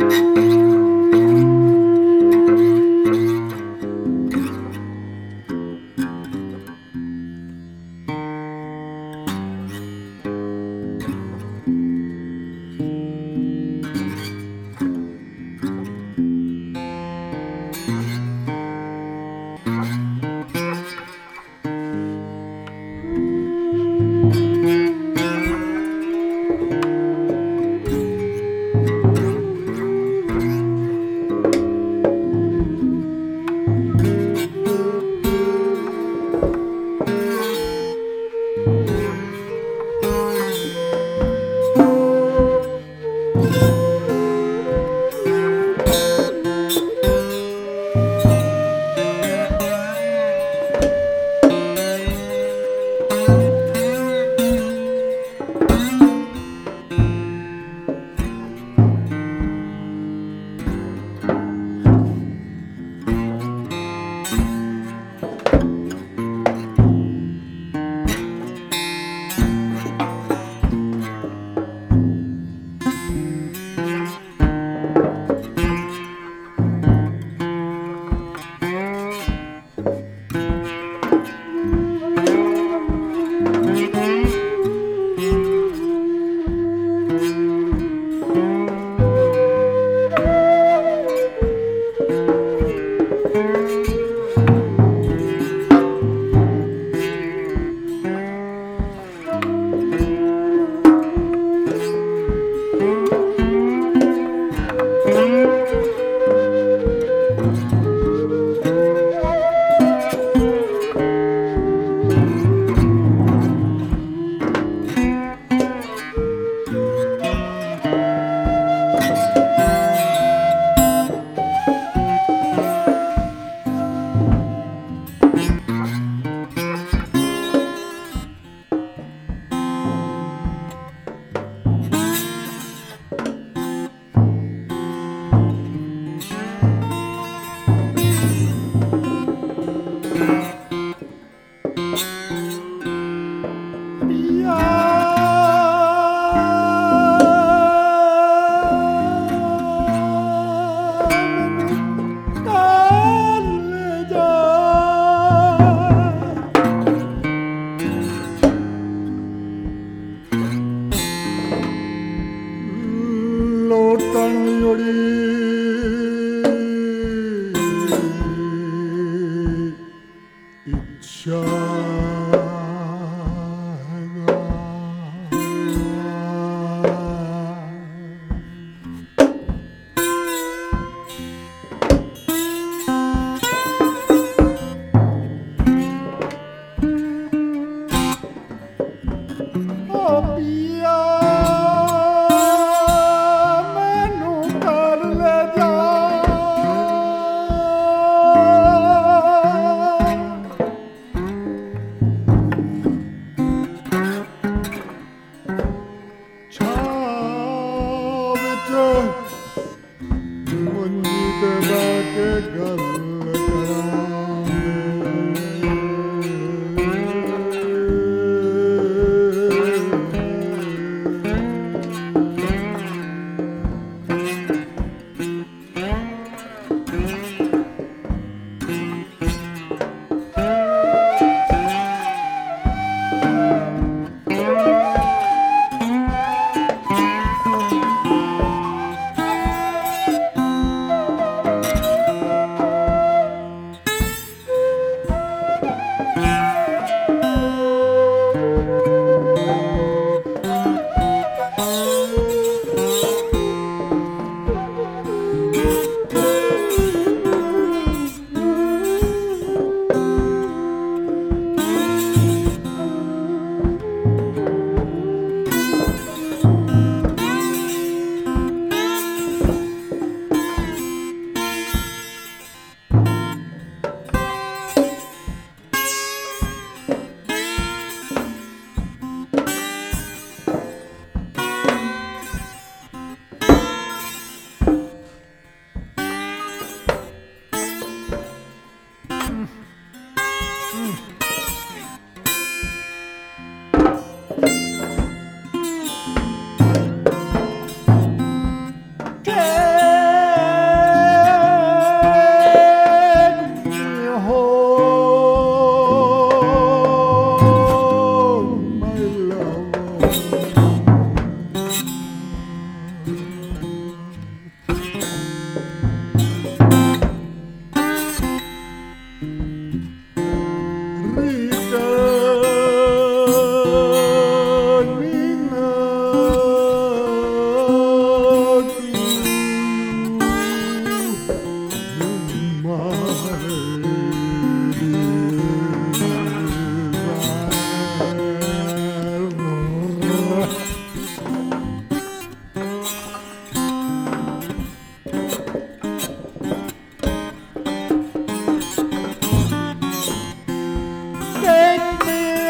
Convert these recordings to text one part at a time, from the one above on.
うん。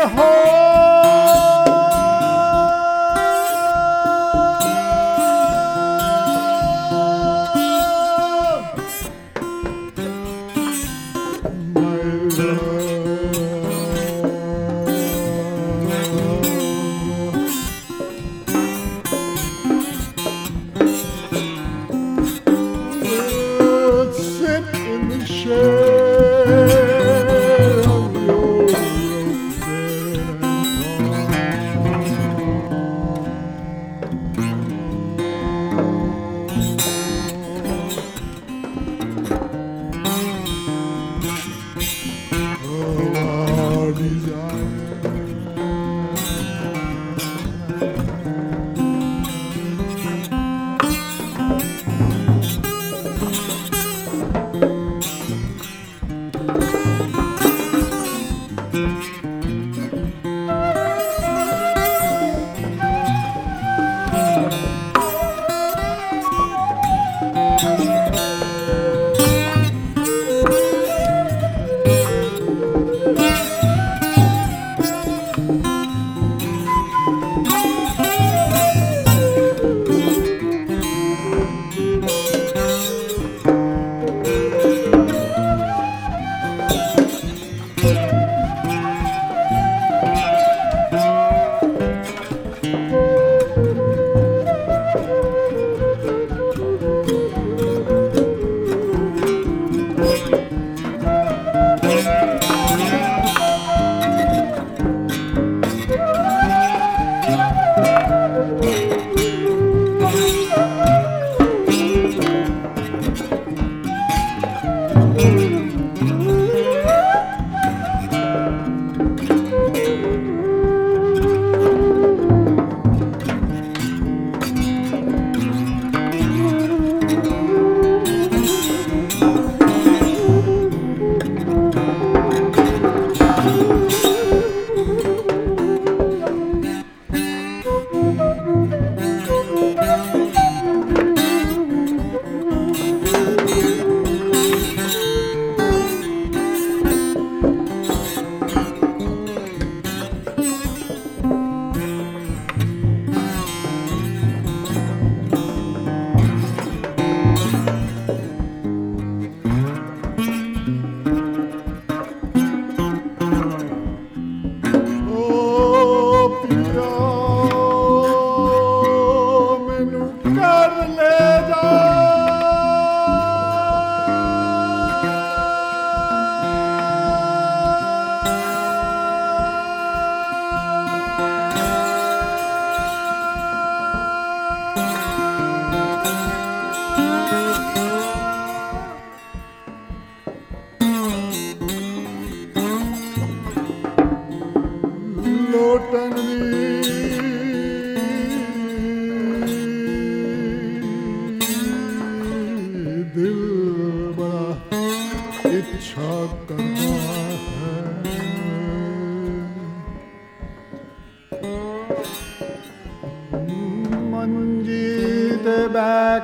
hope.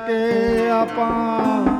ਕੇ ਆਪਾਂ